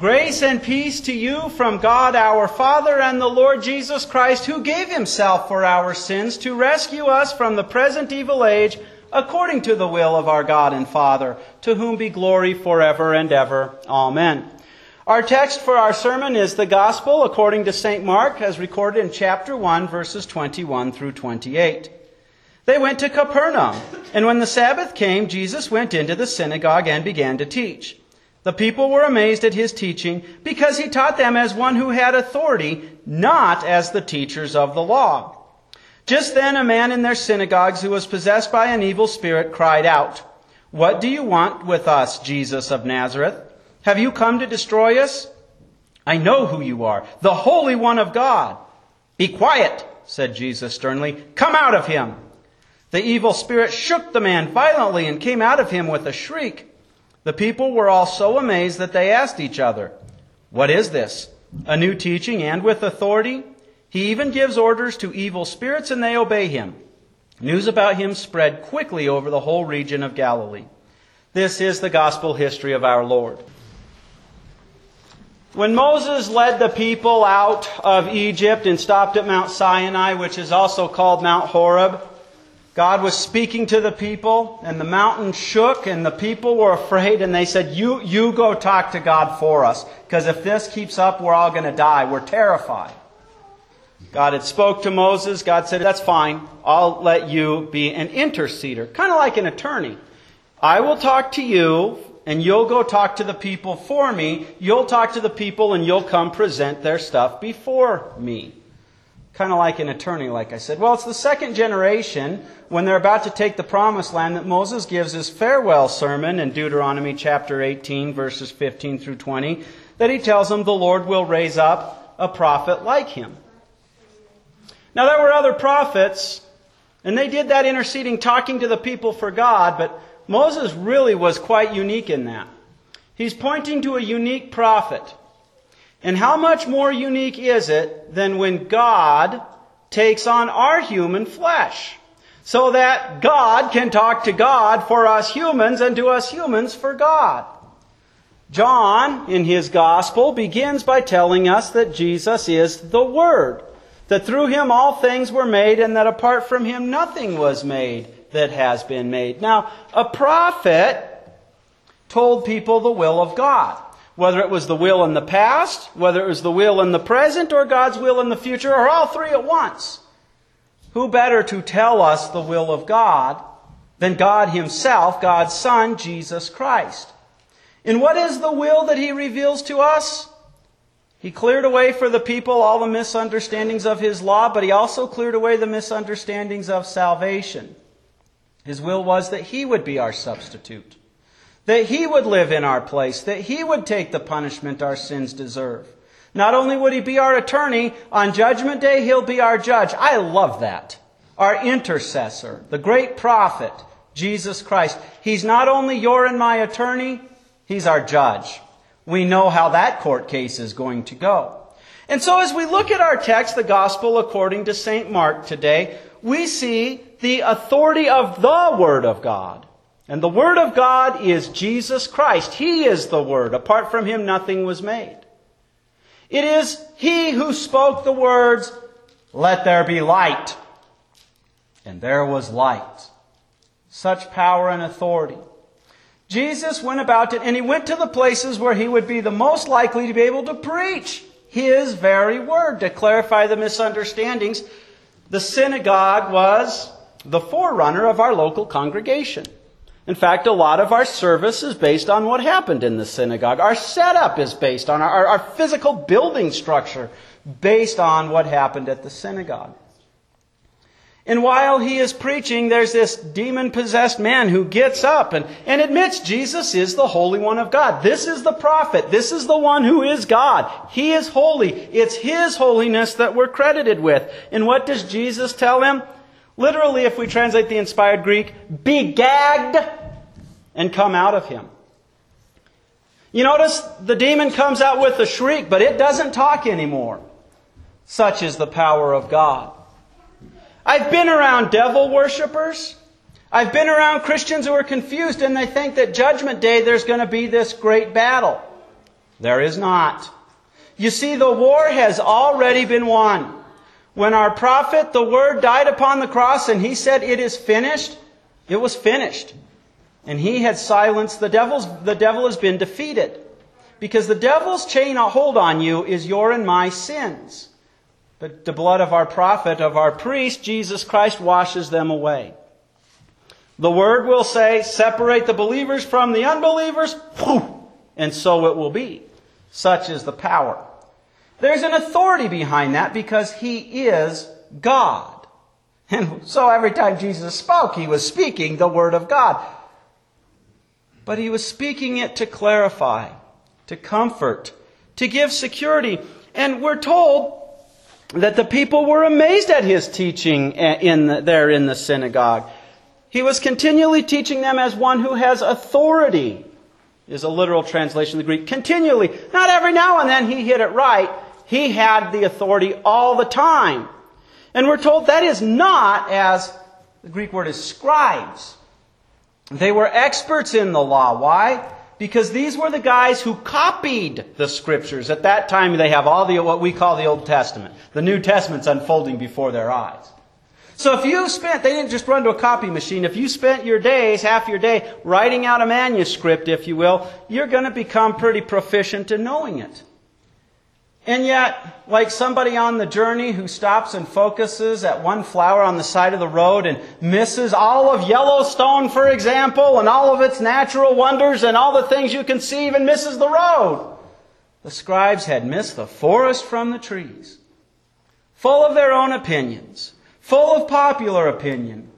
Grace and peace to you from God our Father and the Lord Jesus Christ, who gave himself for our sins to rescue us from the present evil age, according to the will of our God and Father, to whom be glory forever and ever. Amen. Our text for our sermon is the Gospel according to St. Mark, as recorded in chapter 1, verses 21 through 28. They went to Capernaum, and when the Sabbath came, Jesus went into the synagogue and began to teach. The people were amazed at his teaching because he taught them as one who had authority, not as the teachers of the law. Just then a man in their synagogues who was possessed by an evil spirit cried out, What do you want with us, Jesus of Nazareth? Have you come to destroy us? I know who you are, the Holy One of God. Be quiet, said Jesus sternly. Come out of him. The evil spirit shook the man violently and came out of him with a shriek. The people were all so amazed that they asked each other, What is this? A new teaching and with authority? He even gives orders to evil spirits and they obey him. News about him spread quickly over the whole region of Galilee. This is the gospel history of our Lord. When Moses led the people out of Egypt and stopped at Mount Sinai, which is also called Mount Horeb, God was speaking to the people, and the mountain shook, and the people were afraid, and they said, You, you go talk to God for us, because if this keeps up, we're all going to die. We're terrified. God had spoke to Moses. God said, That's fine. I'll let you be an interceder, kind of like an attorney. I will talk to you, and you'll go talk to the people for me. You'll talk to the people, and you'll come present their stuff before me kind of like an attorney, like I said. Well, it's the second generation when they're about to take the promised land that Moses gives his farewell sermon in Deuteronomy chapter 18, verses 15 through 20, that he tells them the Lord will raise up a prophet like him. Now, there were other prophets, and they did that interceding, talking to the people for God, but Moses really was quite unique in that. He's pointing to a unique prophet. And how much more unique is it than when God takes on our human flesh? So that God can talk to God for us humans and to us humans for God. John, in his gospel, begins by telling us that Jesus is the Word, that through him all things were made, and that apart from him nothing was made that has been made. Now, a prophet told people the will of God whether it was the will in the past, whether it was the will in the present, or God's will in the future, or all three at once. Who better to tell us the will of God than God Himself, God's Son, Jesus Christ? And what is the will that He reveals to us? He cleared away for the people all the misunderstandings of His law, but He also cleared away the misunderstandings of salvation. His will was that He would be our substitute that He would live in our place, that He would take the punishment our sins deserve. Not only would He be our attorney, on Judgment Day, He'll be our judge. I love that. Our intercessor, the great prophet, Jesus Christ. He's not only your and my attorney, He's our judge. We know how that court case is going to go. And so as we look at our text, the Gospel according to St. Mark today, we see the authority of the Word of God. And the Word of God is Jesus Christ. He is the Word. Apart from Him, nothing was made. It is He who spoke the words, Let there be light. And there was light. Such power and authority. Jesus went about it and he went to the places where he would be the most likely to be able to preach his very word to clarify the misunderstandings. The synagogue was the forerunner of our local congregation. In fact, a lot of our service is based on what happened in the synagogue. Our setup is based on our, our physical building structure, based on what happened at the synagogue. And while he is preaching, there's this demon possessed man who gets up and, and admits Jesus is the Holy One of God. This is the prophet. This is the one who is God. He is holy. It's his holiness that we're credited with. And what does Jesus tell him? Literally, if we translate the inspired Greek, be gagged and come out of him. You notice the demon comes out with a shriek, but it doesn't talk anymore. Such is the power of God. I've been around devil worshippers. I've been around Christians who are confused and they think that judgment day there's going to be this great battle. There is not. You see, the war has already been won. When our prophet, the Word, died upon the cross and he said, It is finished, it was finished. And he had silenced the devil's, the devil has been defeated. Because the devil's chain hold on you is your and my sins. But the blood of our prophet, of our priest, Jesus Christ, washes them away. The word will say, separate the believers from the unbelievers, and so it will be. Such is the power. There's an authority behind that because he is God. And so every time Jesus spoke, he was speaking the word of God. But he was speaking it to clarify, to comfort, to give security. And we're told that the people were amazed at his teaching in the, there in the synagogue. He was continually teaching them as one who has authority, is a literal translation of the Greek. Continually. Not every now and then he hit it right. He had the authority all the time. And we're told that is not as the Greek word is scribes. They were experts in the law. Why? Because these were the guys who copied the scriptures. At that time, they have all the, what we call the Old Testament. The New Testament's unfolding before their eyes. So if you spent, they didn't just run to a copy machine. If you spent your days, half your day, writing out a manuscript, if you will, you're going to become pretty proficient in knowing it. And yet, like somebody on the journey who stops and focuses at one flower on the side of the road and misses all of Yellowstone, for example, and all of its natural wonders and all the things you conceive and misses the road. The scribes had missed the forest from the trees. Full of their own opinions, full of popular opinion,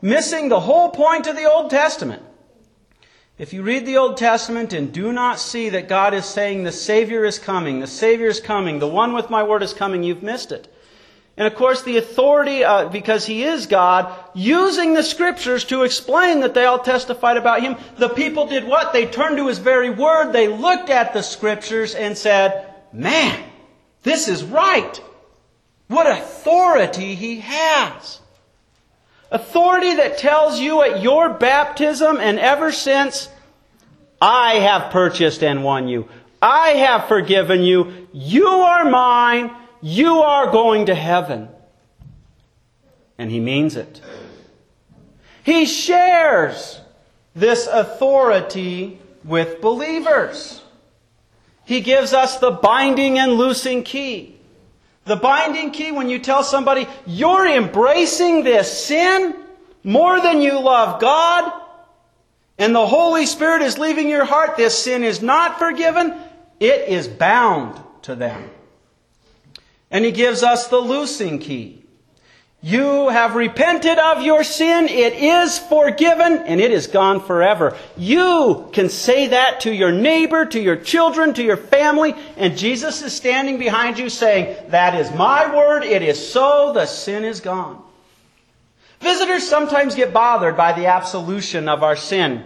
missing the whole point of the Old Testament. If you read the Old Testament and do not see that God is saying the Savior is coming, the Savior is coming, the one with my word is coming, you've missed it. And of course, the authority, uh, because He is God, using the Scriptures to explain that they all testified about Him, the people did what? They turned to His very word, they looked at the Scriptures and said, Man, this is right. What authority He has. Authority that tells you at your baptism and ever since, I have purchased and won you. I have forgiven you. You are mine. You are going to heaven. And he means it. He shares this authority with believers. He gives us the binding and loosing key. The binding key when you tell somebody you're embracing this sin more than you love God, and the Holy Spirit is leaving your heart, this sin is not forgiven, it is bound to them. And He gives us the loosing key. You have repented of your sin. It is forgiven and it is gone forever. You can say that to your neighbor, to your children, to your family, and Jesus is standing behind you saying, That is my word. It is so. The sin is gone. Visitors sometimes get bothered by the absolution of our sin.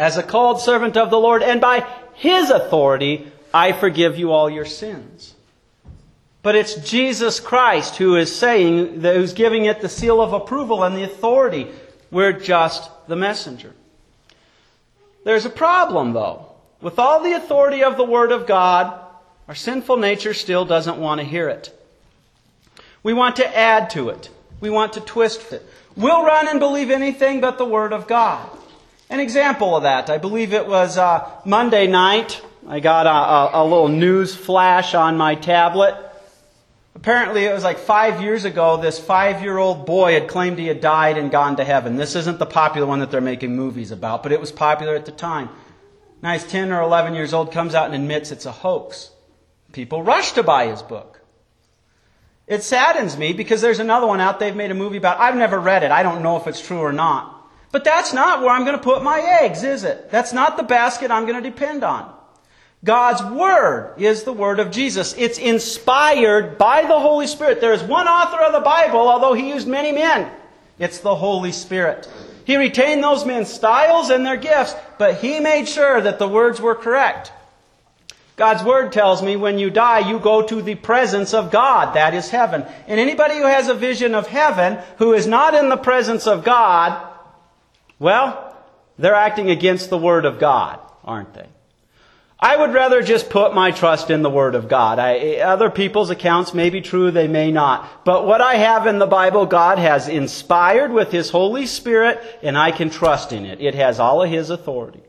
As a called servant of the Lord and by His authority, I forgive you all your sins. But it's Jesus Christ who is saying, who's giving it the seal of approval and the authority. We're just the messenger. There's a problem, though. With all the authority of the Word of God, our sinful nature still doesn't want to hear it. We want to add to it. We want to twist it. We'll run and believe anything but the Word of God. An example of that, I believe it was uh, Monday night. I got a, a, a little news flash on my tablet Apparently, it was like five years ago, this five year old boy had claimed he had died and gone to heaven. This isn't the popular one that they're making movies about, but it was popular at the time. Now he's 10 or 11 years old, comes out and admits it's a hoax. People rush to buy his book. It saddens me because there's another one out they've made a movie about. I've never read it. I don't know if it's true or not. But that's not where I'm going to put my eggs, is it? That's not the basket I'm going to depend on. God's Word is the Word of Jesus. It's inspired by the Holy Spirit. There is one author of the Bible, although he used many men. It's the Holy Spirit. He retained those men's styles and their gifts, but he made sure that the words were correct. God's Word tells me when you die, you go to the presence of God. That is heaven. And anybody who has a vision of heaven who is not in the presence of God, well, they're acting against the Word of God, aren't they? I would rather just put my trust in the Word of God. I, other people's accounts may be true, they may not. But what I have in the Bible, God has inspired with His Holy Spirit, and I can trust in it. It has all of His authority.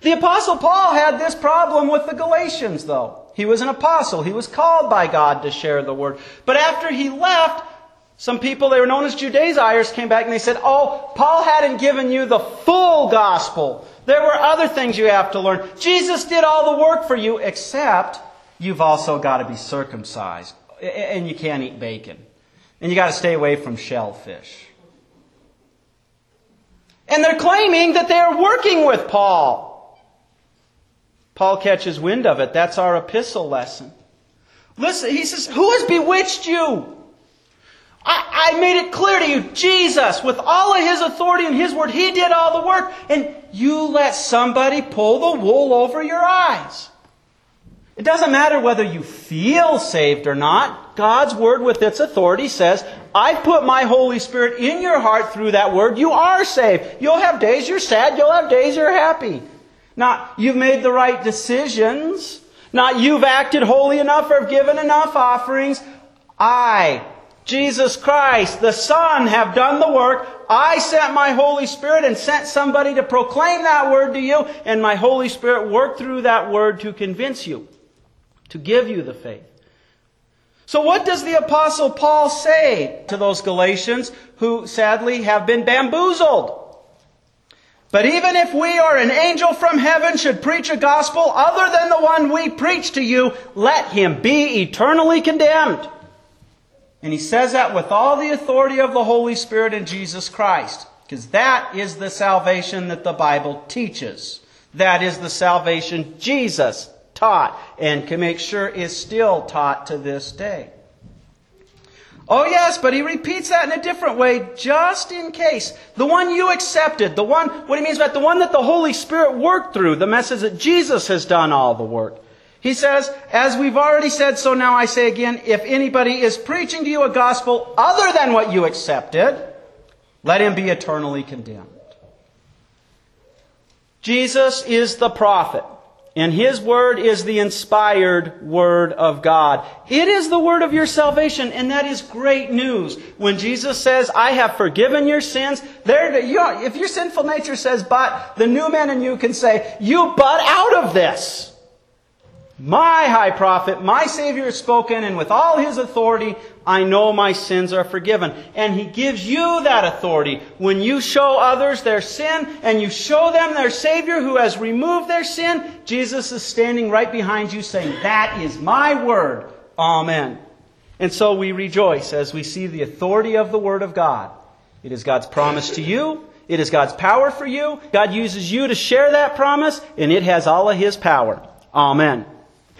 The Apostle Paul had this problem with the Galatians, though. He was an apostle. He was called by God to share the Word. But after he left, some people, they were known as Judaizers, came back and they said, Oh, Paul hadn't given you the full gospel. There were other things you have to learn. Jesus did all the work for you, except you've also got to be circumcised. And you can't eat bacon. And you got to stay away from shellfish. And they're claiming that they are working with Paul. Paul catches wind of it. That's our epistle lesson. Listen, he says, Who has bewitched you? I, I, made it clear to you, Jesus, with all of His authority and His word, He did all the work, and you let somebody pull the wool over your eyes. It doesn't matter whether you feel saved or not. God's word with its authority says, I put my Holy Spirit in your heart through that word. You are saved. You'll have days you're sad. You'll have days you're happy. Not you've made the right decisions. Not you've acted holy enough or have given enough offerings. I Jesus Christ, the Son, have done the work. I sent my Holy Spirit and sent somebody to proclaim that word to you, and my Holy Spirit worked through that word to convince you, to give you the faith. So what does the apostle Paul say to those Galatians who sadly have been bamboozled? But even if we or an angel from heaven should preach a gospel other than the one we preach to you, let him be eternally condemned. And he says that with all the authority of the Holy Spirit in Jesus Christ. Because that is the salvation that the Bible teaches. That is the salvation Jesus taught and can make sure is still taught to this day. Oh, yes, but he repeats that in a different way, just in case. The one you accepted, the one, what he means by the one that the Holy Spirit worked through, the message that Jesus has done all the work. He says, as we've already said, so now I say again, if anybody is preaching to you a gospel other than what you accepted, let him be eternally condemned. Jesus is the prophet, and his word is the inspired word of God. It is the word of your salvation, and that is great news. When Jesus says, I have forgiven your sins, there, if your sinful nature says, but, the new man in you can say, you but out of this. My high prophet, my Savior has spoken, and with all his authority, I know my sins are forgiven. And he gives you that authority. When you show others their sin and you show them their Savior who has removed their sin, Jesus is standing right behind you saying, That is my word. Amen. And so we rejoice as we see the authority of the Word of God. It is God's promise to you. It is God's power for you. God uses you to share that promise, and it has all of His power. Amen.